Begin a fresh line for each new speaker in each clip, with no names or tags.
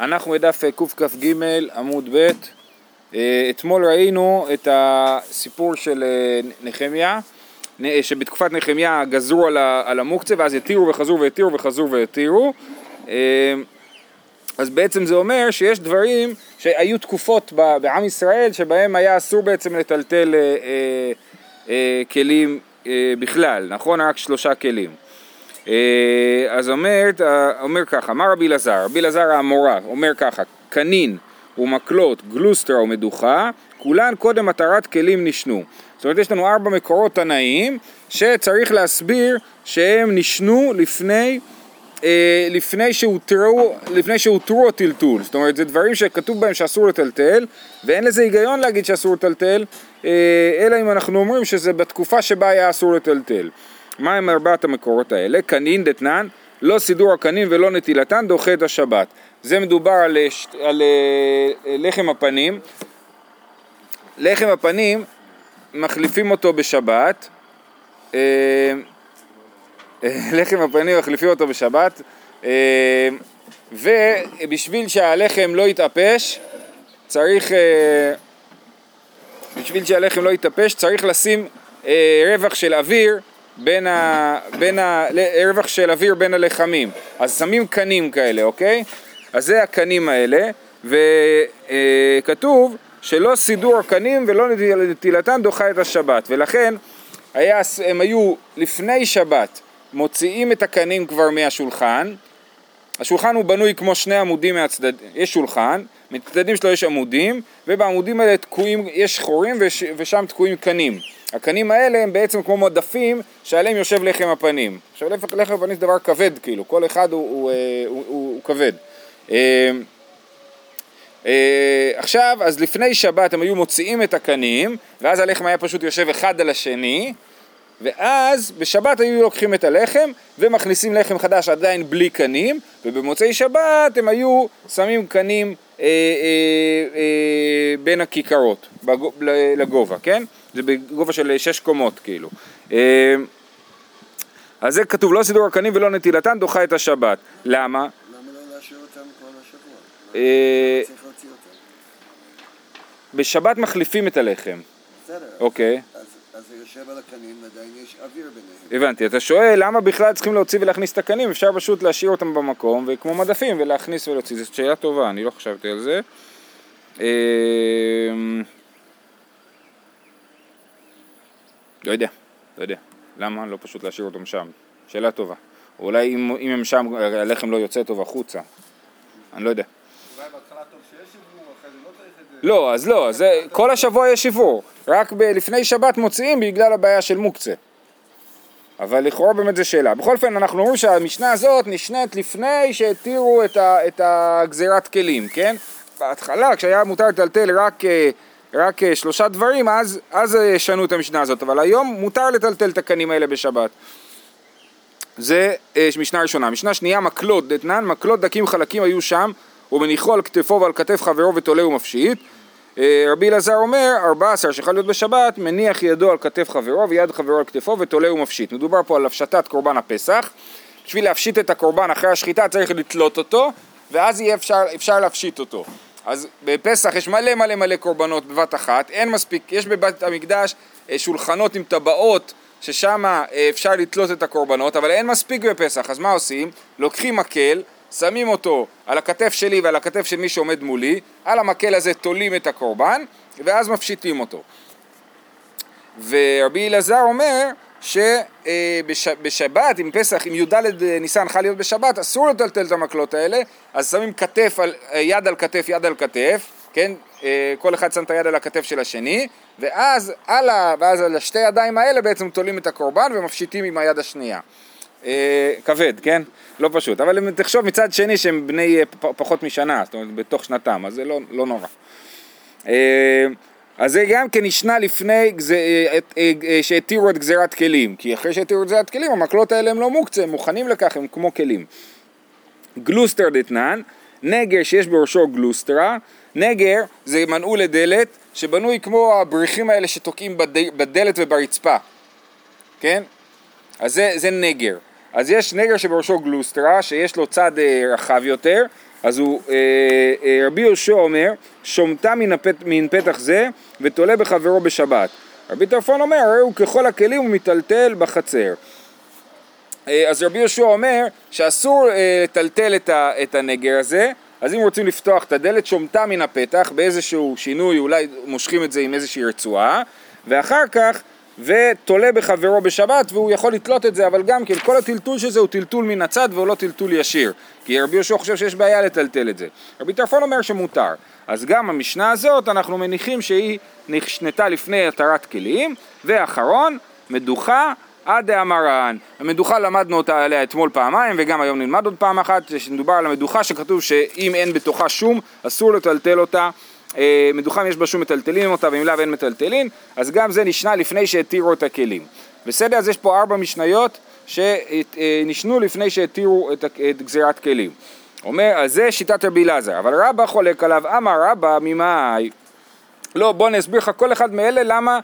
אנחנו בדף קכ"ג עמוד ב', אה, אתמול ראינו את הסיפור של אה, נחמיה, שבתקופת נחמיה גזרו על המוקצה ואז התירו וחזרו והתירו וחזרו והתירו אה, אז בעצם זה אומר שיש דברים שהיו תקופות בעם ישראל שבהם היה אסור בעצם לטלטל כלים בכלל, נכון? רק שלושה כלים. אה, אז אומר, אומר ככה, אמר רבי אלעזר, רבי אלעזר האמורה, אומר ככה, קנין ומקלות, גלוסטרה ומדוכה, כולן קודם מטרת כלים נשנו. זאת אומרת יש לנו ארבע מקורות תנאיים שצריך להסביר שהם נשנו לפני, אה, לפני שהותרו, לפני שהותרו הטלטול. זאת אומרת זה דברים שכתוב בהם שאסור לטלטל ואין לזה היגיון להגיד שאסור לטלטל אה, אלא אם אנחנו אומרים שזה בתקופה שבה היה אסור לטלטל. מה הם ארבעת המקורות האלה? קנין דתנן, לא סידור הקנין ולא נטילתן, דוחה את השבת. זה מדובר על, אה, על, על אה, לחם הפנים. לחם הפנים, מחליפים אותו בשבת. אה, לחם הפנים מחליפים אותו בשבת. ובשביל שהלחם לא יתאפש, צריך, בשביל שהלחם לא יתאפש, צריך לשים רווח של אוויר בין ה... בין ה... רווח של אוויר בין הלחמים. אז שמים קנים כאלה, אוקיי? אז זה הקנים האלה, וכתוב שלא סידור הקנים ולא נטילתן דוחה את השבת, ולכן היה, הם היו לפני שבת מוציאים את הקנים כבר מהשולחן, השולחן הוא בנוי כמו שני עמודים מהצדד, יש שולחן, מצדדים שלו יש עמודים, ובעמודים האלה תקועים, יש חורים וש, ושם תקועים קנים. הקנים האלה הם בעצם כמו מדפים שעליהם יושב לחם הפנים. עכשיו לחם הפנים זה דבר כבד כאילו, כל אחד הוא, הוא, אה, הוא, הוא, הוא כבד. אה, אה, עכשיו, אז לפני שבת הם היו מוציאים את הקנים, ואז הלחם היה פשוט יושב אחד על השני, ואז בשבת היו לוקחים את הלחם ומכניסים לחם חדש עדיין בלי קנים, ובמוצאי שבת הם היו שמים קנים אה, אה, אה, בין הכיכרות, בגו, לגובה, כן? זה בגובה של שש קומות כאילו. אה, אז זה כתוב לא סידור הקנים ולא נטילתן דוחה את השבת. למה?
למה לא להשאיר אותם כל השבוע?
אה, בשבת מחליפים את הלחם.
בסדר.
אוקיי.
אז זה יושב על הקנים ועדיין יש אוויר ביניהם.
הבנתי, אתה שואל למה בכלל צריכים להוציא ולהכניס את הקנים, אפשר פשוט להשאיר אותם במקום וכמו מדפים ולהכניס ולהוציא, זאת שאלה טובה, אני לא חשבתי על זה. אה, לא יודע, לא יודע. למה לא פשוט להשאיר אותם שם? שאלה טובה. אולי אם, אם הם שם, הלחם לא יוצא טוב החוצה. אני לא יודע.
אולי בהתחלה טוב שיש שיבור, אחרי זה לא צריך את
זה. לא, אז לא, זה, כל השבוע יש שיבור. רק ב, לפני שבת מוציאים בגלל הבעיה של מוקצה. אבל לכאורה באמת זו שאלה. בכל אופן, אנחנו אומרים שהמשנה הזאת נשנית לפני שהתירו את, ה, את הגזירת כלים, כן? בהתחלה, כשהיה מותר לטלטל רק... אה, רק אה, שלושה דברים, אז, אז אה, שנו את המשנה הזאת, אבל היום מותר לטלטל את הקנים האלה בשבת. זה אה, משנה ראשונה. משנה שנייה, מקלות דתנן, מקלות דקים חלקים היו שם, ומניחו על כתפו ועל כתף חברו ותולה ומפשיט. רבי אלעזר אומר, ארבע עשר שיכול להיות בשבת, מניח ידו על כתף חברו ויד חברו על כתפו ותולה ומפשיט. מדובר פה על הפשטת קורבן הפסח. בשביל להפשיט את הקורבן אחרי השחיטה צריך לתלות אותו, ואז יהיה אפשר, אפשר להפשיט אותו. אז בפסח יש מלא מלא מלא קורבנות בבת אחת, אין מספיק, יש בבית המקדש אה, שולחנות עם טבעות ששם אה, אפשר לתלות את הקורבנות, אבל אין מספיק בפסח, אז מה עושים? לוקחים מקל, שמים אותו על הכתף שלי ועל הכתף של מי שעומד מולי, על המקל הזה תולים את הקורבן, ואז מפשיטים אותו. ורבי אלעזר אומר שבשבת, עם פסח, אם י"ד ניסן חל להיות בשבת, אסור לטלטל את המקלות האלה, אז שמים כתף על, יד על כתף, יד על כתף, כן? אה, כל אחד שם את היד על הכתף של השני, ואז על, ה, ואז על השתי ידיים האלה בעצם תולים את הקורבן ומפשיטים עם היד השנייה. אה, כבד, כן? לא פשוט. אבל אם תחשוב מצד שני שהם בני אה, פחות משנה, זאת אומרת בתוך שנתם, אז זה לא, לא נורא. אז זה גם כן נשנה לפני אה, אה, אה, שהתירו את גזירת כלים, כי אחרי שהתירו את גזירת כלים המקלות האלה הם לא מוקצה, הם מוכנים לכך, הם כמו כלים. גלוסטר דתנן, נגר שיש בראשו גלוסטרה, נגר זה מנעול לדלת שבנוי כמו הבריחים האלה שתוקעים בדלת וברצפה, כן? אז זה, זה נגר. אז יש נגר שבראשו גלוסטרה שיש לו צד רחב יותר, אז הוא, אה, אה, רבי יהושע אומר, שומטה מן, הפת, מן פתח זה ותולה בחברו בשבת. רבי טרפון אומר, הרי הוא ככל הכלים הוא מיטלטל בחצר. אה, אז רבי יהושע אומר שאסור אה, לטלטל את, את הנגר הזה, אז אם רוצים לפתוח את הדלת, שומטה מן הפתח באיזשהו שינוי, אולי מושכים את זה עם איזושהי רצועה, ואחר כך ותולה בחברו בשבת והוא יכול לתלות את זה, אבל גם כן כל הטלטול של זה הוא טלטול מן הצד והוא לא טלטול ישיר, כי רבי יהושע חושב שיש בעיה לטלטל את זה. רבי טרפון אומר שמותר. אז גם המשנה הזאת אנחנו מניחים שהיא נשנתה לפני התרת כלים, ואחרון, מדוחה עד דאמרן. המדוחה למדנו אותה עליה אתמול פעמיים וגם היום נלמד עוד פעם אחת, שמדובר על המדוחה שכתוב שאם אין בתוכה שום אסור לטלטל אותה אה, מדוחה יש בה שום מטלטלים אותה ואם לאו אין מטלטלין, אז גם זה נשנה לפני שהתירו את הכלים. בסדר? אז יש פה ארבע משניות שנשנו לפני שהתירו את, גזירת כלים. אומר, אז זה שיטת רבי אלעזר, אבל רבא חולק עליו, אמר רבא ממאי, לא בוא אני אסביר לך כל אחד מאלה למה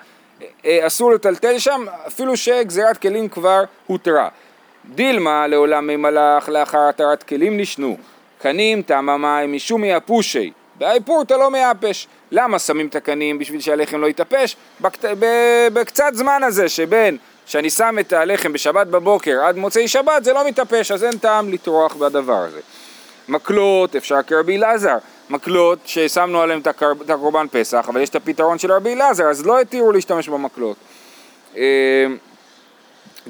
אה, אסור לטלטל שם אפילו שגזירת כלים כבר הותרה. דילמה לעולם ממלאך לאחר התרת כלים נשנו, קנים תמה מים משום יפושי באיפור אתה לא מייבש. למה שמים את הקנים בשביל שהלחם לא יתאפש? בקצת זמן הזה שבין שאני שם את הלחם בשבת בבוקר עד מוצאי שבת זה לא מתאפש אז אין טעם לטרוח בדבר הזה. מקלות אפשר כרבי אלעזר, מקלות ששמנו עליהם את הקורבן פסח אבל יש את הפתרון של רבי אלעזר אז לא התירו להשתמש במקלות. אה,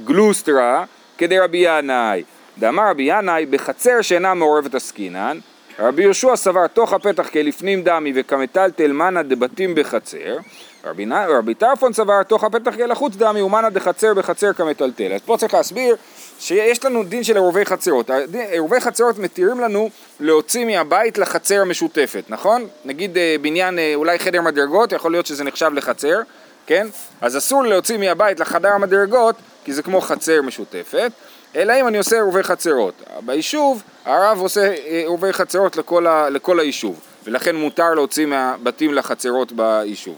גלוסטרה כדי רבי ינאי, דאמר רבי ינאי בחצר שאינה מעורבת עסקינן רבי יהושע סבר תוך הפתח כלפנים דמי וכמטלטל מנה דבתים בחצר רבי, רבי טרפון סבר תוך הפתח כלחוץ דמי ומנה דחצר בחצר כמטלטל אז פה צריך להסביר שיש לנו דין של עירובי חצרות עירובי חצרות מתירים לנו להוציא מהבית לחצר המשותפת נכון? נגיד אה, בניין אה, אולי חדר מדרגות יכול להיות שזה נחשב לחצר כן? אז אסור להוציא מהבית לחדר המדרגות כי זה כמו חצר משותפת אלא אם אני עושה עירובי חצרות. ביישוב הרב עושה עירובי אה, חצרות לכל, ה, לכל היישוב, ולכן מותר להוציא מהבתים לחצרות ביישוב.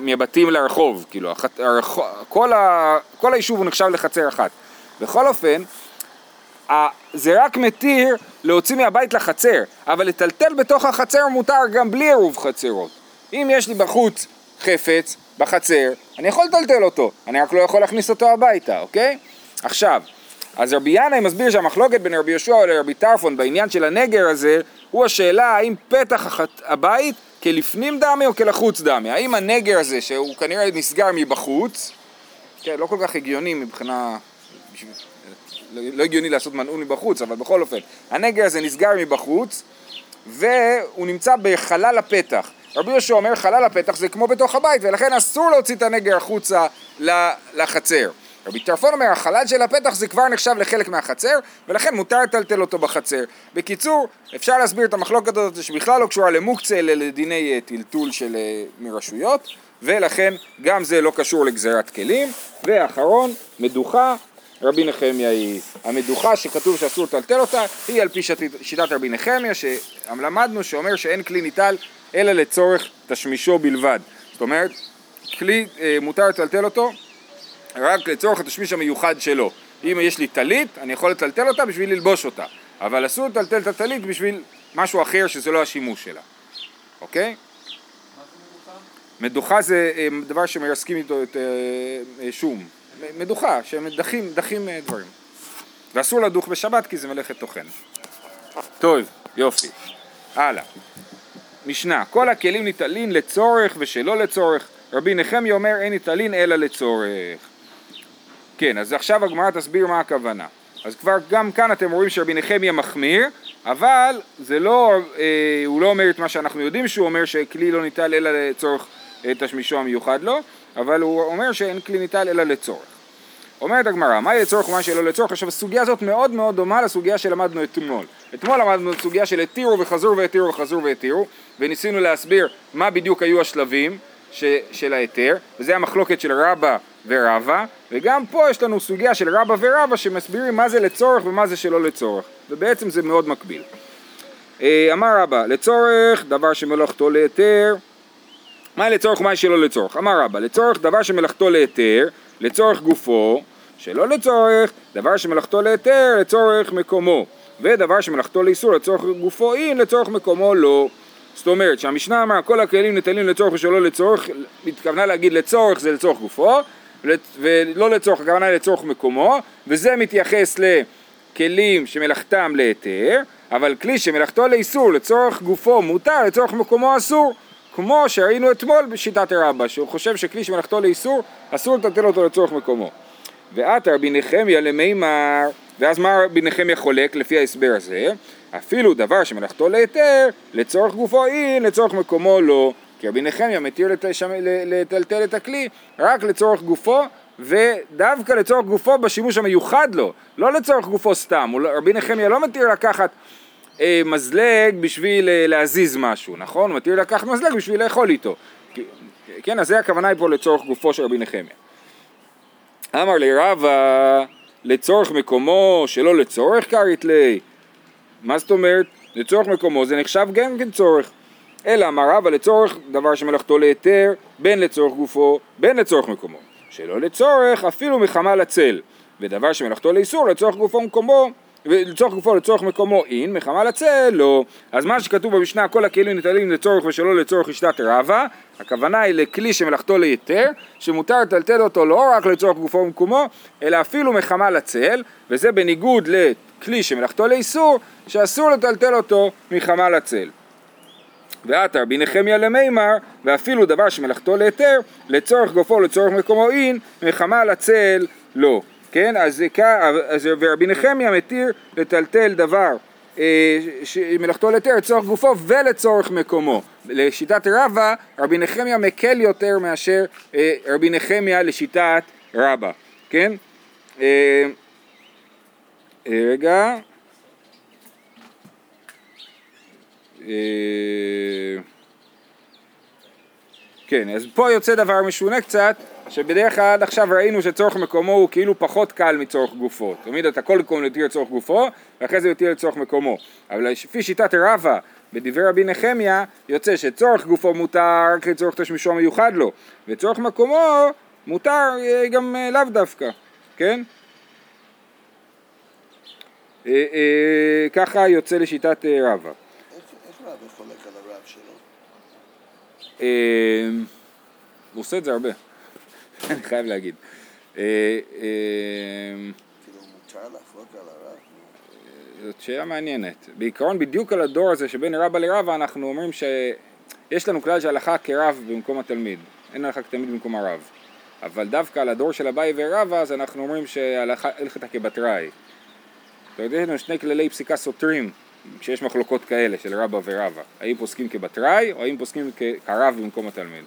מהבתים לרחוב, כאילו, החת, הרחוב, כל, ה, כל היישוב הוא נחשב לחצר אחת. בכל אופן, זה רק מתיר להוציא מהבית לחצר, אבל לטלטל בתוך החצר מותר גם בלי עירוב חצרות. אם יש לי בחוץ חפץ, בחצר, אני יכול לטלטל אותו, אני רק לא יכול להכניס אותו הביתה, אוקיי? עכשיו, אז רבי ינאי מסביר שהמחלוקת בין רבי יהושע לרבי טרפון בעניין של הנגר הזה הוא השאלה האם פתח הבית כלפנים דמי או כלחוץ דמי? האם הנגר הזה שהוא כנראה נסגר מבחוץ כן, לא כל כך הגיוני מבחינה לא הגיוני לעשות מנעול מבחוץ אבל בכל אופן הנגר הזה נסגר מבחוץ והוא נמצא בחלל הפתח. רבי יהושע אומר חלל הפתח זה כמו בתוך הבית ולכן אסור להוציא את הנגר החוצה לחצר רבי טרפון אומר, החלל של הפתח זה כבר נחשב לחלק מהחצר, ולכן מותר לטלטל אותו בחצר. בקיצור, אפשר להסביר את המחלוקת הזאת שבכלל לא קשורה למוקצה, אלא לדיני אה, טלטול של אה, מרשויות, ולכן גם זה לא קשור לגזירת כלים. ואחרון, מדוחה, רבי נחמיה היא המדוחה שכתוב שאסור לטלטל אותה, היא על פי שיטת רבי נחמיה, שלמדנו שאומר שאין כלי ניטל אלא לצורך תשמישו בלבד. זאת אומרת, כלי אה, מותר לטלטל אותו רק לצורך התשמיש המיוחד שלו. אם יש לי טלית, אני יכול לטלטל אותה בשביל ללבוש אותה, אבל אסור לטלטל את הטלית בשביל משהו אחר שזה לא השימוש שלה, אוקיי? מדוחה זה אה, דבר שמרסקים איתו את אה, אה, שום, מדוחה, שמדחים דחים דברים. ואסור לדוך בשבת כי זה מלאכת טוחן. טוב, יופי. הלאה. משנה, כל הכלים ניטלין לצורך ושלא לצורך. רבי נחמיה אומר אין ניטלין אלא לצורך. כן, אז עכשיו הגמרא תסביר מה הכוונה. אז כבר גם כאן אתם רואים שרבי נחמיה מחמיר, אבל זה לא, אה, הוא לא אומר את מה שאנחנו יודעים שהוא אומר שכלי לא ניטל אלא לצורך אה, תשמישו המיוחד לו, אבל הוא אומר שאין כלי ניטל אלא לצורך. אומרת הגמרא, מה לצורך ומה שלא לצורך? עכשיו הסוגיה הזאת מאוד מאוד דומה לסוגיה שלמדנו אתמול. אתמול למדנו את סוגיה של התירו וחזרו והתירו וחזרו והתירו, וניסינו להסביר מה בדיוק היו השלבים ש, של ההיתר, וזה המחלוקת של רבא ורבא, וגם פה יש לנו סוגיה של רבא ורבא שמסבירים מה זה לצורך ומה זה שלא לצורך, ובעצם זה מאוד מקביל. אה, אמר רבא, לצורך דבר שמלאכתו להיתר, מה לצורך ומה שלא לצורך? אמר רבא, לצורך דבר שמלאכתו להיתר, לצורך גופו, שלא לצורך דבר שמלאכתו להיתר, לצורך מקומו. ודבר שמלאכתו לאיסור לצורך גופו אין, לצורך מקומו לא. זאת אומרת שהמשנה אמרה כל הכלים ניטלים לצורך ושלא לצורך, התכוונה להגיד לצורך זה לצורך גופו, ולא לצורך, הכוונה לצורך מקומו, וזה מתייחס לכלים שמלאכתם להיתר, אבל כלי שמלאכתו לאיסור לצורך גופו מותר, לצורך מקומו אסור. כמו שראינו אתמול בשיטת רבא, שהוא חושב שכלי שמלאכתו לאיסור, אסור לטלטל אותו לצורך מקומו. ועתה רבי נחמיה למימר, ואז מה רבי נחמיה חולק לפי ההסבר הזה? אפילו דבר שמלאכתו להיתר, לצורך גופו אין, לצורך מקומו לא. כי רבי נחמיה מתיר לטלטל את הכלי רק לצורך גופו, ודווקא לצורך גופו בשימוש המיוחד לו, לא לצורך גופו סתם. רבי נחמיה לא מתיר לקחת אה, מזלג בשביל אה, להזיז משהו, נכון? הוא מתיר לקחת מזלג בשביל לאכול איתו. כן, אז זה הכוונה היא פה לצורך גופו של רבי נחמיה. אמר לי רבא, לצורך מקומו שלא לצורך כרית לי. מה זאת אומרת? לצורך מקומו זה נחשב גם כן צורך. אלא אמר רבא לצורך דבר שמלאכתו להיתר, בין לצורך גופו, בין לצורך מקומו. שלא לצורך, אפילו מחמה לצל. ודבר שמלאכתו לאיסור, לצורך גופו ומקומו, ולצורך גופו לצורך מקומו אין, מחמה לצל לא. אז מה שכתוב במשנה כל הכלים ניטלים לצורך ושלא לצורך ישתת רבה, הכוונה היא לכלי שמלאכתו להיתר, שמותר לטלטל אותו לא רק לצורך גופו ומקומו, אלא אפילו מחמה לצל, וזה בניגוד לכלי שמלאכתו לאיסור, שאסור לטלטל אותו מחמה לצל. ועתה רבי נחמיה למימר, ואפילו דבר שמלאכתו להיתר, לצורך גופו ולצורך מקומו אין, מחמה לצל לא. כן, אז, אז ורבי נחמיה מתיר לטלטל דבר אה, שמלאכתו לתר לצורך גופו ולצורך מקומו. לשיטת רבא, רבי נחמיה מקל יותר מאשר אה, רבי נחמיה לשיטת רבא, כן? אה, רגע. כן, אז פה יוצא דבר משונה קצת, שבדרך כלל עד עכשיו ראינו שצורך מקומו הוא כאילו פחות קל מצורך גופו. תמיד אתה כל מתיר לצורך גופו, ואחרי זה מתיר לצורך מקומו. אבל לפי שיטת רבא, בדברי רבי נחמיה, יוצא שצורך גופו מותר רק לצורך תשמישו המיוחד לו, וצורך מקומו מותר אה, גם אה, לאו דווקא, כן? אה, ככה יוצא לשיטת רבא.
חולק על הרב שלו?
הוא עושה את זה הרבה. אני חייב להגיד. אה, אה,
כאילו מותר לחלוק על הרב?
זאת שאלה מעניינת. בעיקרון בדיוק על הדור הזה שבין רבא לרבא אנחנו אומרים שיש לנו כלל שהלכה כרב במקום התלמיד, אין הלכה כתלמיד במקום הרב. אבל דווקא על הדור של אביי ורבא אז אנחנו אומרים שהלכתה כבתראי. אתה יודע, יש לנו שני כללי פסיקה סותרים כשיש מחלוקות כאלה של רבא ורבא. האם פוסקים כבתראי או האם פוסקים כרב במקום התלמיד.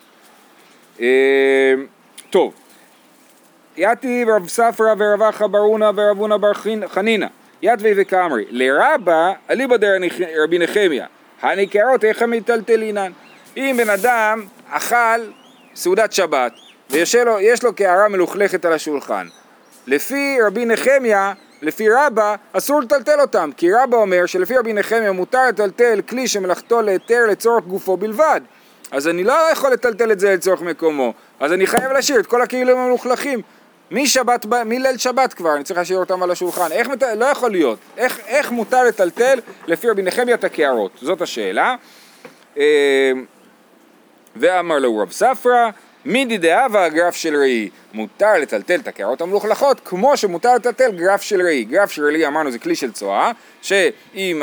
אה, טוב, יתיב רב ספרא ורב אחא בר אונא ורב אונא בר חנינא, יתבי וקמרי, לרבה אליבא דרבי נחמיה, הניכרות איך מיטלטלינן. אם בן אדם אכל סעודת שבת ויש לו קערה מלוכלכת על השולחן, לפי רבי נחמיה, לפי רבא, אסור לטלטל אותם, כי רבא אומר שלפי רבי נחמיה מותר לטלטל כלי שמלאכתו להיתר לצורך גופו בלבד. אז אני לא יכול לטלטל את זה לצורך מקומו, אז אני חייב להשאיר את כל הכלים המלוכלכים. משבת, מליל שבת כבר, אני צריך להשאיר אותם על השולחן. איך, לא יכול להיות. איך, איך מותר לטלטל לפי רבי נחמיה את הקערות? זאת השאלה. אה, ואמר לו רב ספרא, מידי דאבה גרף של ראי. מותר לטלטל את הקערות המלוכלכות כמו שמותר לטלטל גרף של ראי. גרף של ראי אמרנו זה כלי של צואה, שאם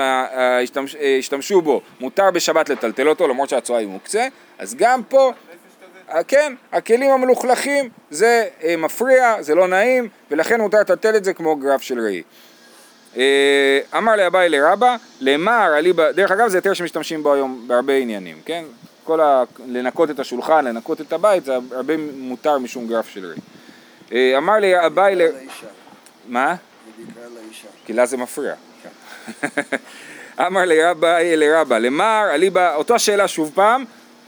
השתמשו בו מותר בשבת לטלטל אותו למרות שהצואה היא מוקצה, אז גם פה כן, הכלים המלוכלכים זה אה, מפריע, זה לא נעים, ולכן מותר לטלטל את זה כמו גרף של ראי. אה, אמר לאביי לרבא, למר דרך אגב זה יותר שמשתמשים בו היום בהרבה עניינים, כן? כל ה... לנקות את השולחן, לנקות את הבית, זה הרבה מותר משום גרף של ראי. אה, אמר לי אביי ל... מה? כי לה זה מפריע. כן. אמר לרבא לרבא, למר אליבא, אותה שאלה שוב פעם,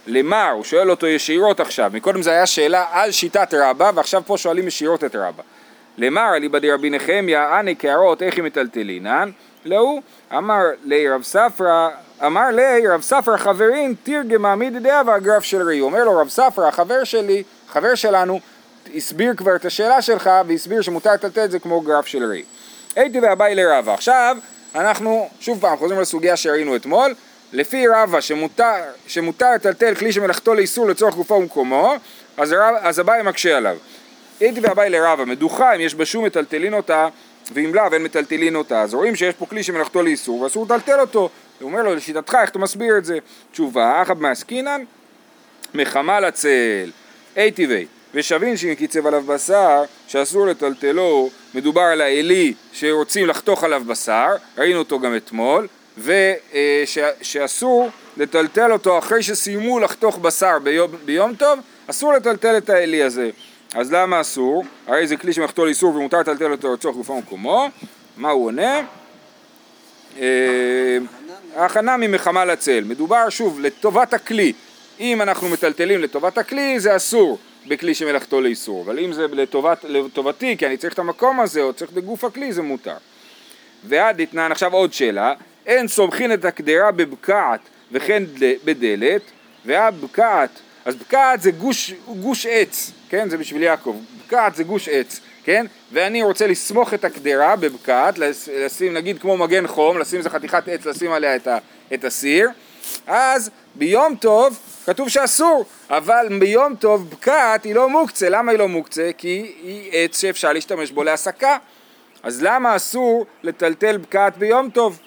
למה? הוא שואל אותו ישירות עכשיו, מקודם זה היה שאלה על שיטת רבא ועכשיו פה שואלים ישירות את רבא. למר אליבא דרבי נחמיה, אני קערות איך היא מטלטלינן? לא, אמר לי רב ספרא, אמר לי רב ספרא חברין תרגם מעמיד דעה והגרף של ראי. אומר לו רב ספרא, החבר שלי, חבר שלנו, הסביר כבר את השאלה שלך והסביר שמותר לטלטל את זה כמו גרף של ראי. הייתי ואביי לרבא. עכשיו אנחנו שוב פעם חוזרים לסוגיה שראינו אתמול, לפי רבא שמותר, שמותר לטלטל כלי שמלאכתו לאיסור לצורך גופו ומקומו, אז, רב, אז אביי מקשה עליו. הייתי ואביי לרבא, מדוחה אם יש בשום מטלטלין אותה, ואם לאו אין מטלטלין אותה, אז רואים שיש פה כלי שמלאכתו לאיסור ואסור לטלטל אותו. הוא אומר לו, לשיטתך, איך אתה מסביר את זה? תשובה, אחת מעסקינן, מחמה לצל, הייתי ואי. ושבין שאם קיצב עליו בשר, שאסור לטלטלו, מדובר על האלי שרוצים לחתוך עליו בשר, ראינו אותו גם אתמול, ושאסור לטלטל אותו אחרי שסיימו לחתוך בשר ביום, ביום טוב, אסור לטלטל את האלי הזה. אז למה אסור? הרי זה כלי שמחתול איסור ומותר לטלטל אותו לצורך גופו ומקומו. מה הוא עונה? ההכנה ממחמה לצל. מדובר שוב לטובת הכלי. אם אנחנו מטלטלים לטובת הכלי זה אסור בכלי שמלאכתו לאיסור, אבל אם זה לטובת, לטובתי כי אני צריך את המקום הזה או צריך בגוף הכלי זה מותר. ועד אתנן עכשיו עוד שאלה, אין סומכין את הקדרה בבקעת וכן בדלת, והבקעת, אז בקעת זה גוש, גוש עץ, כן? זה בשביל יעקב, בקעת זה גוש עץ, כן? ואני רוצה לסמוך את הקדרה בבקעת, לשים נגיד כמו מגן חום, לשים איזה חתיכת עץ, לשים עליה את, ה, את הסיר, אז ביום טוב כתוב שאסור, אבל ביום טוב בקעת היא לא מוקצה, למה היא לא מוקצה? כי היא עץ שאפשר להשתמש בו להסקה, אז למה אסור לטלטל בקעת ביום טוב?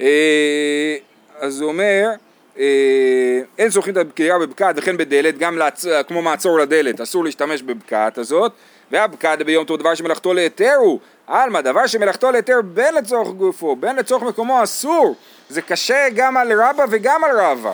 אה, אז הוא אומר, אין זוכרים את הבקיעה בבקעת וכן בדלת, גם לעצ... כמו מעצור לדלת, אסור להשתמש בבקעת הזאת, והבקעת ביום טוב דבר שמלאכתו להיתר הוא, עלמא, דבר שמלאכתו להיתר בין לצורך גופו, בין לצורך מקומו אסור, זה קשה גם על רבא וגם על רבא.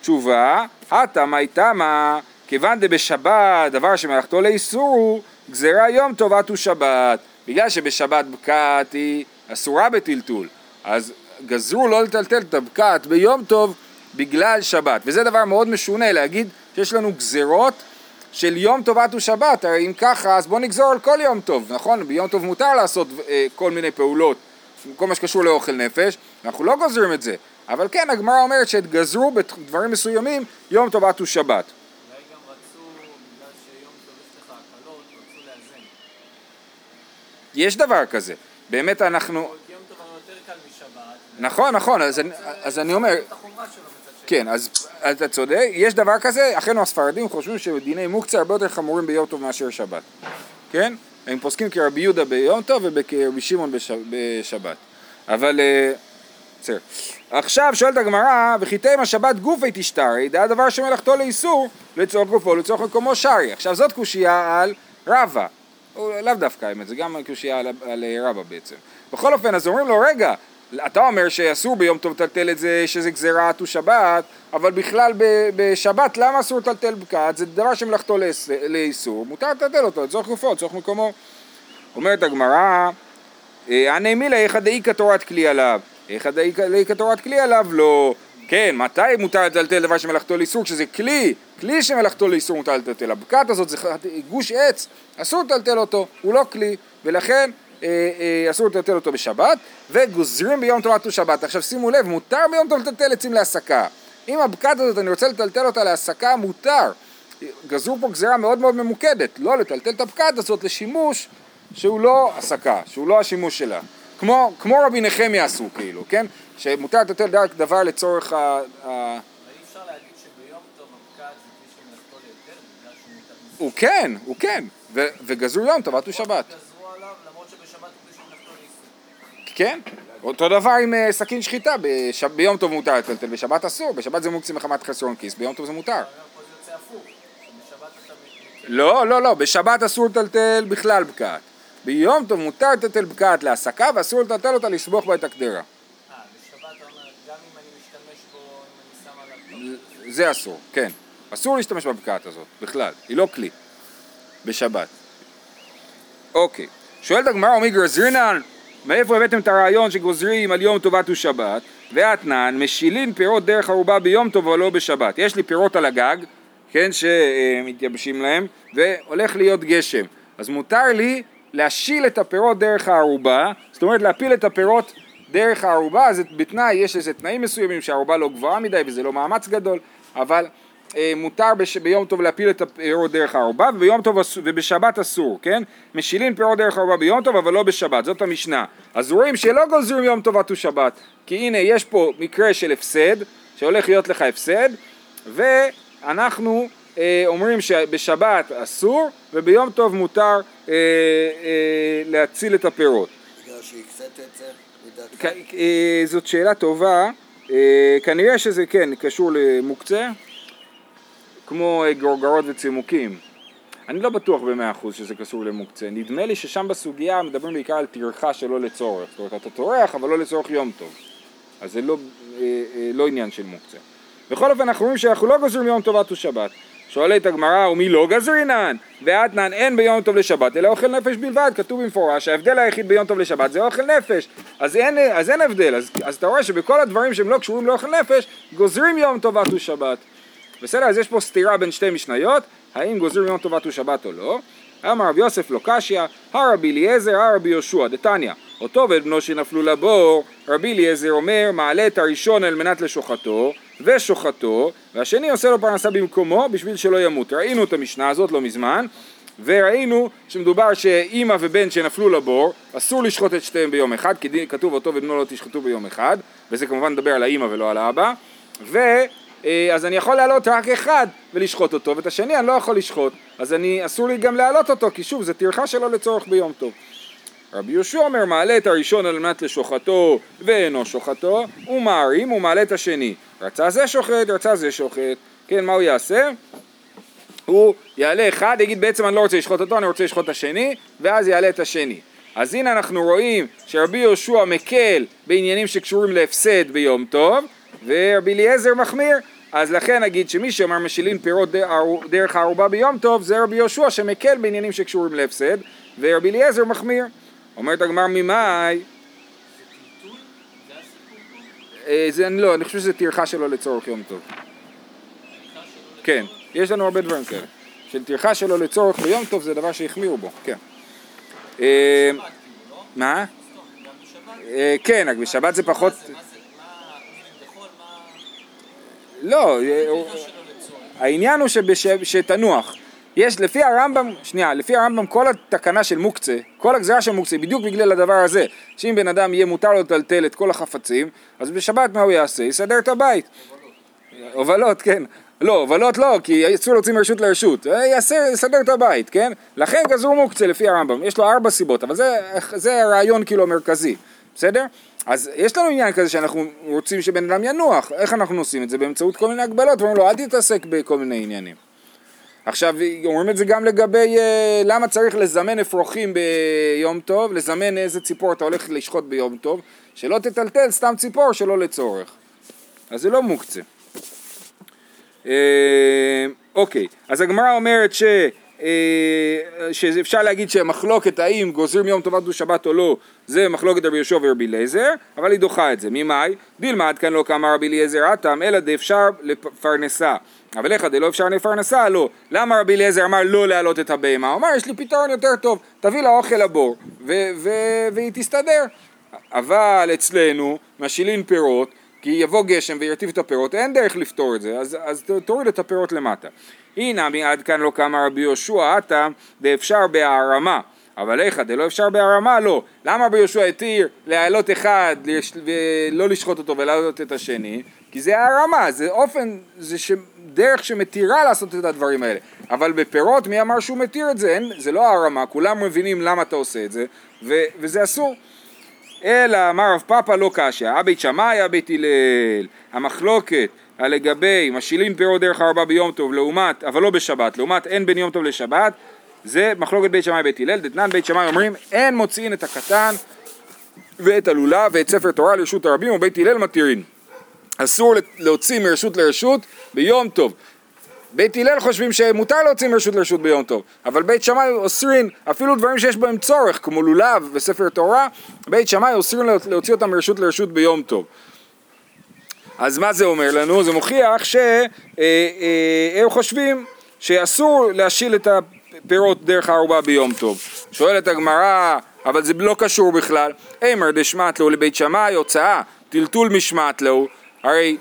תשובה, התמא תמא, כיוון דבשבת דבר שמלאכתו לאיסור הוא, גזירה יום טובת הוא שבת, בגלל שבשבת בקעת היא אסורה בטלטול, אז גזרו לא לטלטל את הבקעת ביום טוב בגלל שבת, וזה דבר מאוד משונה להגיד שיש לנו גזרות של יום טובת ושבת, הרי אם ככה אז בוא נגזור על כל יום טוב, נכון? ביום טוב מותר לעשות אה, כל מיני פעולות, כל מה שקשור לאוכל נפש, אנחנו לא גוזרים את זה, אבל כן הגמרא אומרת שגזרו בדברים מסוימים יום ושבת.
טוב רצו לאזן.
יש דבר כזה, באמת אנחנו,
יום טוב הרי יותר קל משבת.
נכון נכון, אז אני, אז אני אומר. כן, אז אתה צודק, יש דבר כזה, אחינו הספרדים חושבים שדיני מוקצה הרבה יותר חמורים ביום טוב מאשר שבת, כן? הם פוסקים כרבי יהודה ביום טוב וכרבי שמעון בש... בשבת, אבל אה, בסדר. עכשיו שואלת הגמרא, וכי תימא שבת גופי תשתרי, דעה דבר שמלאכתו לאיסור, לצורך גופו, לצורך מקומו שרי. עכשיו זאת קושייה על רבא, או לאו דווקא האמת, זה גם קושייה על, על רבא בעצם. בכל אופן, אז אומרים לו, רגע, אתה אומר שאסור ביום טוב לטלטל את זה, שזה גזירת ושבת, אבל בכלל בשבת למה אסור לטלטל בקעת? זה דבר שמלאכתו לאיסור, מותר לטלטל אותו, לצורך גופו, לצורך מקומו. אומרת הגמרא, הנה מילה איכא דאיכא תורת כלי עליו, איכא דאיכא תורת כלי עליו לא. כן, מתי מותר לטלטל דבר שמלאכתו לאיסור? כשזה כלי, כלי שמלאכתו לאיסור מותר לטלטל. הבקעת הזאת זה גוש עץ, אסור לטלטל אותו, הוא לא כלי, ולכן אה, אה, אסור לטלטל אותו בשבת, וגוזרים ביום תורת ושבת. עכשיו שימו לב, מותר ביום טוב לטלטל עצים להסקה. אם הבקעת הזאת אני רוצה לטלטל אותה להסקה, מותר. גזרו פה גזירה מאוד מאוד ממוקדת, לא לטלטל את הבקעת הזאת לשימוש שהוא לא הסקה, שהוא לא השימוש שלה. כמו, כמו רבי נחמיה עשו כאילו, כן? שמותר לטלטל דרך דבר לצורך ה... ה... הוא כן, הוא כן, וגזרו יום טובת ושבת.
גזרו עליו, למרות שבשבת הוא כלי שמלאכתו לאיסור.
כן, אותו דבר עם אה, סכין שחיטה, בש... ביום טוב מותר לטלטל, בשבת אסור, בשבת זה מוקצה מחמת חסרון כיס, ביום טוב זה מותר. לא, לא, לא, בשבת אסור לטלטל בכלל בקעת. ביום טוב מותר לטלטל בקעת להסקה ואסור לטלטל אותה לסבוך בה את הקדרה.
אה, בשבת אתה אומר, גם אם אני משתמש בו, אם אני שם עליו...
זה אסור, כן. אסור להשתמש בבקעת הזאת, בכלל, היא לא כלי. בשבת. אוקיי. שואלת הגמרא ומי גרזרינן, מאיפה הבאתם את הרעיון שגוזרים על יום טובת ושבת? ואתנן, משילין פירות דרך ערובה ביום טוב ולא בשבת. יש לי פירות על הגג, כן, שמתייבשים להם, והולך להיות גשם. אז מותר לי להשיל את הפירות דרך הערובה, זאת אומרת להפיל את הפירות דרך הערובה, אז בתנאי, יש איזה תנאים מסוימים שהערובה לא גבוהה מדי וזה לא מאמץ גדול, אבל מותר בש... ביום טוב להפיל את הפירות דרך הערובה וביום טוב אסור, ובשבת אסור, כן? משילין פירות דרך הערובה ביום טוב אבל לא בשבת, זאת המשנה. אז רואים שלא גוזרים יום טוב עטו שבת, כי הנה יש פה מקרה של הפסד, שהולך להיות לך הפסד, ואנחנו אה, אומרים שבשבת אסור וביום טוב מותר אה, אה, להציל את הפירות.
בגלל שהקצת את זה, לדעתך?
אה, זאת שאלה טובה, אה, כנראה שזה כן קשור למוקצה, כמו אה, גורגרות וצימוקים. אני לא בטוח במאה אחוז שזה קשור למוקצה, נדמה לי ששם בסוגיה מדברים בעיקר על טרחה שלא לצורך, זאת אומרת אתה טורח אבל לא לצורך יום טוב, אז זה לא, אה, אה, לא עניין של מוקצה. בכל אופן אנחנו רואים שאנחנו לא גוזרים יום טוב עד שבת. שואלת הגמרא ומי לא גזרינן? ואתנן אין ביום טוב לשבת אלא אוכל נפש בלבד, כתוב במפורש ההבדל היחיד ביום טוב לשבת זה אוכל נפש אז אין, אז אין הבדל, אז, אז אתה רואה שבכל הדברים שהם לא קשורים לאוכל נפש גוזרים יום טוב עד שבת בסדר? אז יש פה סתירה בין שתי משניות, האם גוזרים יום טובת ושבת או לא. אמר רב יוסף לא קשיא, הרבי אליעזר, הרבי יהושע, דתניא. אותו ואת בנו שנפלו לבור, רבי אליעזר אומר, מעלה את הראשון על מנת לשוחטו, ושוחטו, והשני עושה לו פרנסה במקומו בשביל שלא ימות. ראינו את המשנה הזאת לא מזמן, וראינו שמדובר שאימא ובן שנפלו לבור, אסור לשחוט את שתיהם ביום אחד, כי כתוב אותו ובנו לא תשחטו ביום אחד, וזה כמובן מדבר על האימא ולא על האבא, אז אני יכול להעלות רק אחד ולשחוט אותו, ואת השני אני לא יכול לשחוט, אז אני, אסור לי גם להעלות אותו, כי שוב, זה טרחה שלו לצורך ביום טוב. רבי יהושע אומר, מעלה את הראשון על מנת לשוחטו ואינו שוחטו, ומערים ומעלה את השני. רצה זה שוחט, רצה זה שוחט. כן, מה הוא יעשה? הוא יעלה אחד, יגיד בעצם אני לא רוצה לשחוט אותו, אני רוצה לשחוט את השני, ואז יעלה את השני. אז הנה אנחנו רואים שרבי יהושע מקל בעניינים שקשורים להפסד ביום טוב, ורבי אליעזר מחמיר, אז לכן נגיד שמי שאומר משילין פירות דרך הערובה ביום טוב זה רבי יהושע שמקל בעניינים שקשורים להפסד ורבי אליעזר מחמיר. אומרת הגמר ממאי אה, זה אני לא, אני חושב שזה טרחה שלו לצורך יום טוב. כן, יש לנו הרבה דברים כאלה. של טרחה שלו לצורך ביום טוב זה דבר שהחמירו בו, כן. אה, מה? אה, כן, רק בשבת זה פחות... לא, העניין הוא. שתנוח. יש, לפי הרמב"ם, שנייה, לפי הרמב"ם כל התקנה של מוקצה, כל הגזרה של מוקצה, בדיוק בגלל הדבר הזה, שאם בן אדם יהיה מותר לו לטלטל את כל החפצים, אז בשבת מה הוא יעשה? יסדר את הבית. הובלות, כן. לא, הובלות לא, כי אסור להוציא מרשות לרשות. יעשה, יסדר את הבית, כן? לכן גזרו מוקצה לפי הרמב"ם. יש לו ארבע סיבות, אבל זה, זה הרעיון כאילו המרכזי, בסדר? אז יש לנו עניין כזה שאנחנו רוצים שבן אדם ינוח, איך אנחנו עושים את זה? באמצעות כל מיני הגבלות, אומרים לו אל תתעסק בכל מיני עניינים. עכשיו אומרים את זה גם לגבי אה, למה צריך לזמן אפרוחים ביום טוב, לזמן איזה ציפור אתה הולך לשחוט ביום טוב, שלא תטלטל סתם ציפור שלא לצורך. אז זה לא מוקצה. אה, אוקיי, אז הגמרא אומרת ש... אה, שאפשר להגיד שהמחלוקת האם גוזרים יום טוב עד שבת או לא זה מחלוקת רבי יהושע ורבי אליעזר אבל היא דוחה את זה ממאי? דילמד כאן לא כאמר רבי אליעזר עתם אלא דאפשר לפרנסה אבל איך דלא אפשר לפרנסה? לא למה רבי אליעזר אמר לא להעלות את הבהמה? הוא אמר יש לי פתרון יותר טוב תביא לה אוכל לבור והיא תסתדר אבל אצלנו משילין פירות כי יבוא גשם וירטיב את הפירות, אין דרך לפתור את זה, אז, אז תוריד את הפירות למטה. הנה, עד כאן לא קמה רבי יהושע, עתה דאפשר בהערמה. אבל איך, דלא אפשר בהרמה? לא. למה רבי יהושע התיר להעלות אחד ולא לשחוט אותו ולהעלות את השני? כי זה הערמה, זה אופן, זה ש... דרך שמתירה לעשות את הדברים האלה. אבל בפירות, מי אמר שהוא מתיר את זה? אין, זה לא הערמה, כולם מבינים למה אתה עושה את זה, ו... וזה אסור. אלא אמר רב פאפא לא קשיא, הבית שמאי, הבית הלל. המחלוקת לגבי משאילים פירות דרך ארבע ביום טוב לעומת, אבל לא בשבת, לעומת אין בין יום טוב לשבת, זה מחלוקת בית שמאי ובית הלל, דתנן בית שמאי אומרים אין מוציאים את הקטן ואת הלולב ואת ספר תורה לרשות הרבים ובית הלל מתירים. אסור להוציא מרשות לרשות ביום טוב. בית הלל חושבים שמותר להוציא מרשות לרשות ביום טוב, אבל בית שמאי אוסרים אפילו דברים שיש בהם צורך, כמו לולב וספר תורה, בית שמאי אוסרים להוציא אותם מרשות לרשות ביום טוב. אז מה זה אומר לנו? זה מוכיח שהם אה, אה, חושבים שאסור להשיל את הפירות דרך הערובה ביום טוב. שואלת הגמרא, אבל זה לא קשור בכלל, אמר דשמט לו לבית שמאי הוצאה, טלטול משמט לו, הרי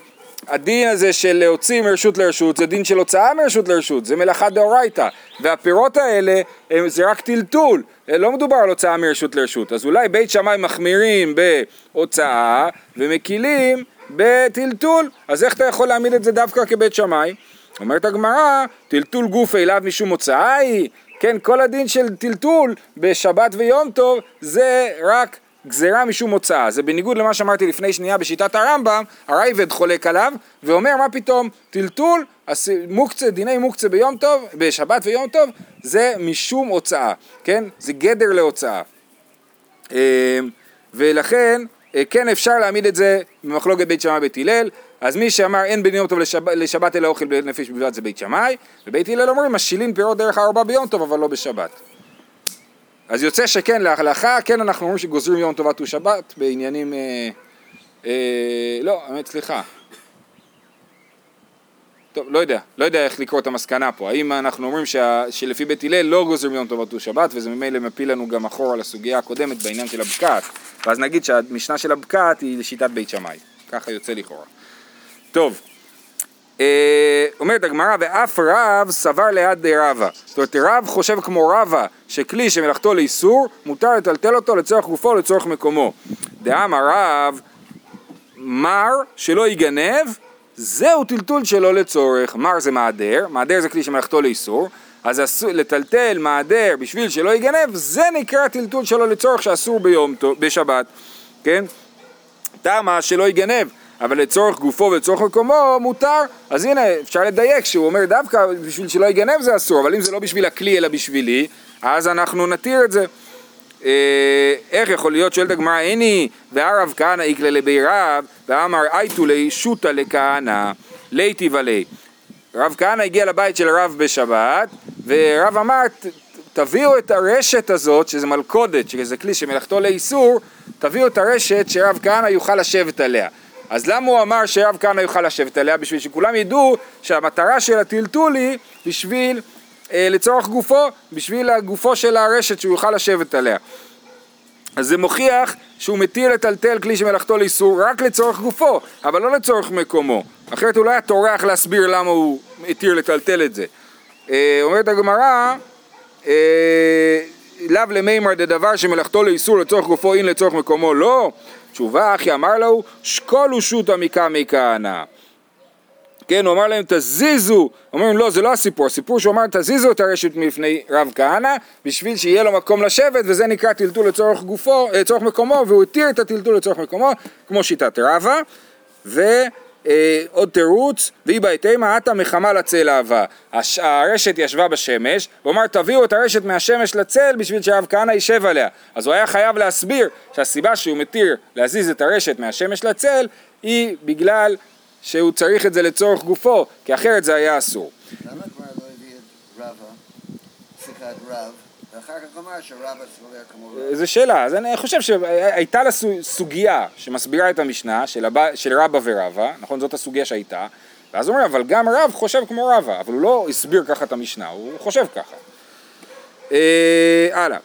הדין הזה של להוציא מרשות לרשות זה דין של הוצאה מרשות לרשות, זה מלאכה דאורייתא. והפירות האלה הם, זה רק טלטול, לא מדובר על הוצאה מרשות לרשות. אז אולי בית שמאי מחמירים בהוצאה ומקילים בטלטול אז איך אתה יכול להעמיד את זה דווקא כבית שמאי? אומרת הגמרא, טלטול גוף אליו משום הוצאה היא, כן, כל הדין של טלטול בשבת ויום טוב זה רק גזירה משום הוצאה. זה בניגוד למה שאמרתי לפני שנייה בשיטת הרמב"ם, הרייבד חולק עליו ואומר מה פתאום, טלטול, מוקצה, דיני מוקצה ביום טוב, בשבת ויום טוב, זה משום הוצאה, כן? זה גדר להוצאה. אה, ולכן כן אפשר להעמיד את זה במחלוקת בית שמאי בית הלל, אז מי שאמר אין בין טוב לשבת, לשבת אלא אוכל בנפש בלבד זה בית שמאי, ובית הלל אומרים משילין פירות דרך הארבע ביום טוב אבל לא בשבת. אז יוצא שכן להלכה, כן אנחנו אומרים שגוזרים יום טובת ושבת בעניינים, אה, אה, לא, האמת סליחה, טוב, לא יודע, לא יודע איך לקרוא את המסקנה פה, האם אנחנו אומרים שה, שלפי בית הלל לא גוזרים יום טובת ושבת וזה ממילא מפיל לנו גם אחורה לסוגיה הקודמת בעניין של הבקעת ואז נגיד שהמשנה של הבקעת היא לשיטת בית שמאי, ככה יוצא לכאורה. טוב, אה, אומרת הגמרא, ואף רב סבר ליד רבא. זאת אומרת, רב חושב כמו רבא, שכלי שמלאכתו לאיסור, מותר לטלטל אותו לצורך גופו ולצורך מקומו. דאמר רב, מר שלא יגנב, זהו טלטול שלא לצורך. מר זה מעדר, מעדר זה כלי שמלאכתו לאיסור, אז אסור, לטלטל מעדר בשביל שלא יגנב, זה נקרא טלטול שלא לצורך שאסור ביום, בשבת, כן? תמה שלא יגנב. אבל לצורך גופו ולצורך מקומו מותר, אז הנה אפשר לדייק שהוא אומר דווקא בשביל שלא יגנב זה אסור, אבל אם זה לא בשביל הכלי אלא בשבילי, אז אנחנו נתיר את זה. אה, איך יכול להיות, שואלת הגמרא, איני והרב כהנא איקלה לבי רב, ואמר אייטו לי שותא לכהנא, ליתי ולי. רב כהנא הגיע לבית של רב בשבת, ורב אמר, תביאו את הרשת הזאת, שזה מלכודת, שזה כלי שמלאכתו לאיסור, תביאו את הרשת שרב כהנא יוכל לשבת עליה. אז למה הוא אמר שרב כהנא יוכל לשבת עליה? בשביל שכולם ידעו שהמטרה של הטלטול היא בשביל, לצורך גופו, בשביל הגופו של הרשת שהוא יוכל לשבת עליה. אז זה מוכיח שהוא מתיר לטלטל כלי שמלאכתו לאיסור רק לצורך גופו, אבל לא לצורך מקומו. אחרת הוא לא היה טורח להסביר למה הוא מתיר לטלטל את זה. אה, אומרת הגמרא, אה, לאו למימר דדבר שמלאכתו לאיסור לצורך גופו אין לצורך מקומו לא תשובה אחי אמר לו שקולו שוטה מקמי כהנא כן, הוא אמר להם תזיזו, אומרים לא זה לא הסיפור, הסיפור שהוא אמר תזיזו את הרשת מפני רב כהנא בשביל שיהיה לו מקום לשבת וזה נקרא טלטול לצורך גופו, לצורך מקומו והוא התיר את הטלטול לצורך מקומו כמו שיטת רבא ו... אה, תירוץ, והיא בהתאמה עתה מחמה לצל אהבה. הש... הרשת ישבה בשמש, הוא אמר תביאו את הרשת מהשמש לצל בשביל שהרב כהנא יישב עליה. אז הוא היה חייב להסביר שהסיבה שהוא מתיר להזיז את הרשת מהשמש לצל היא בגלל שהוא צריך את זה לצורך גופו, כי אחרת זה היה אסור.
למה כבר לא הביא את רבא, שיחת רב? ואחר כך אמר שרבא כמו רב.
זו שאלה, אז אני חושב שהייתה לה סוגיה שמסבירה את המשנה של, הבא, של רבא ורבא, נכון? זאת הסוגיה שהייתה, ואז הוא אומר, אבל גם רב חושב כמו רבא, אבל הוא לא הסביר ככה את המשנה, הוא חושב ככה. אה, הלאה.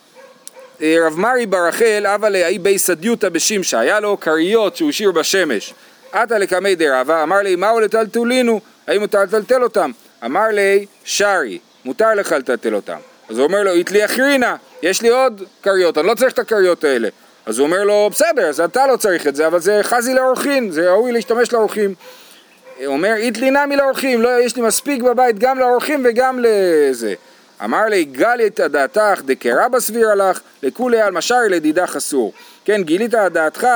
אה, רב מרי ברחל, אבא לאי בי סדיותא בשמשה, היה לו כריות שהוא השאיר בשמש. עתה לקמי דרבה, אמר לי, מהו לטלטולינו? האם מותר לטלטל אותם? אמר לי, שרי, מותר לך לטלטל אותם. אז הוא אומר לו, איתלי אחרינה, יש לי עוד כריות, אני לא צריך את הכריות האלה. אז הוא אומר לו, בסדר, אז אתה לא צריך את זה, אבל זה חזי לאורחים, זה ראוי להשתמש לאורחים. אומר, איתלי נמי לאורחים, לא, יש לי מספיק בבית גם לאורחים וגם לזה. אמר לי, גלי את דעתך דקרבא סבירה לך, לכולי על משרי לדידך אסור. כן, גילית את דעתך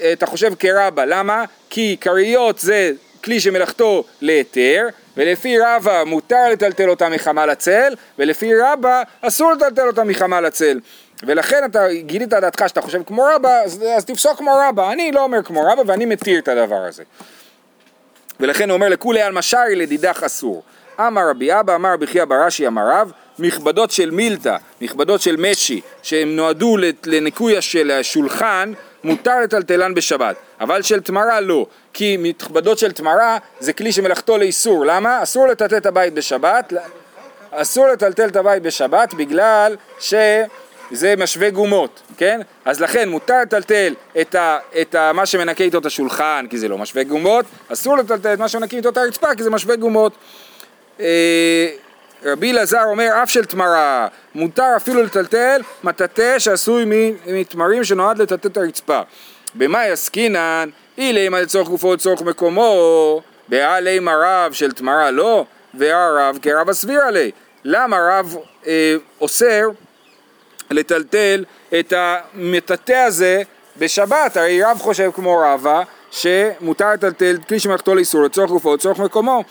שאתה חושב כרבא, למה? כי כריות זה כלי שמלאכתו להיתר, ולפי רבא מותר לטלטל אותה מחמה לצל, ולפי רבא אסור לטלטל אותה מחמה לצל. ולכן אתה גילית את דעתך שאתה חושב כמו רבא, אז, אז תפסוק כמו רבא. אני לא אומר כמו רבא ואני מתיר את הדבר הזה. ולכן הוא אומר לכולי על משרי לדידך אסור. אמר רבי אבא, אמר רבי חייא ברש"י אמר רב, מכבדות של מילתא, מכבדות של משי, שהם נועדו לניקוי של השולחן, מותר לטלטלן בשבת, אבל של תמרה לא, כי מכבדות של תמרה זה כלי שמלאכתו לאיסור, למה? אסור לטלטל את הבית בשבת, אסור לטלטל את הבית בשבת בגלל ש... זה משווה גומות, כן? אז לכן מותר לטלטל את, ה, את ה, מה שמנקה איתו את השולחן כי זה לא משווה גומות, אסור לטלטל את מה שמנקה איתו את הרצפה כי זה משווה גומות. רבי אלעזר אומר אף של תמרה, מותר אפילו לטלטל מטאטא שעשוי מתמרים שנועד לטלטל את הרצפה. במאי עסקינן, אילי מה לצורך גופו לצורך מקומו, בעלי מרב של תמרה לא, והרב כרב הסביר עלי. למה רב אה, אוסר לטלטל את המטאטא הזה בשבת? הרי רב חושב כמו רבה שמותר לטלטל כלי שמלאכתו לאיסור לצורך גופו לצורך מקומו.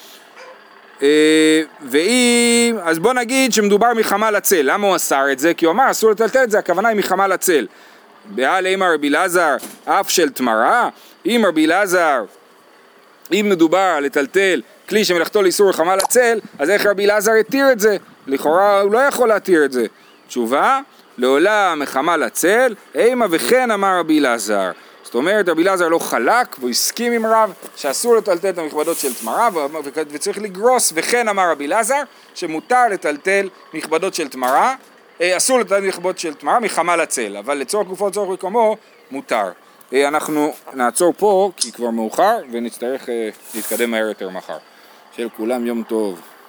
אה, ואם, אז בוא נגיד שמדובר מחמה לצל, למה הוא אסר את זה? כי הוא אמר אסור לטלטל את זה, הכוונה היא מחמה לצל. בעל אימא רבי אלעזר אף של תמרה, אם רבי אלעזר, אם מדובר לטלטל כלי שמלאכתו לאיסור מחמה לצל, אז איך רבי אלעזר התיר את זה? לכאורה הוא לא יכול להתיר את זה. תשובה, לעולם מחמה לצל, אימה וכן אמר רבי אלעזר. זאת אומרת, רבי אלעזר לא חלק, והוא הסכים עם רב שאסור לטלטל את המכבדות של תמרה, וצריך לגרוס, וכן אמר רבי אלעזר, שמותר לטלטל מכבדות של תמרה, אה, אסור לטלטל מכבדות של תמרה מחמה לצל, אבל לצורך גופו לצורך מקומו, מותר. אה, אנחנו נעצור פה, כי כבר מאוחר, ונצטרך אה, להתקדם מהר יותר מחר. שיהיה לכולם יום טוב.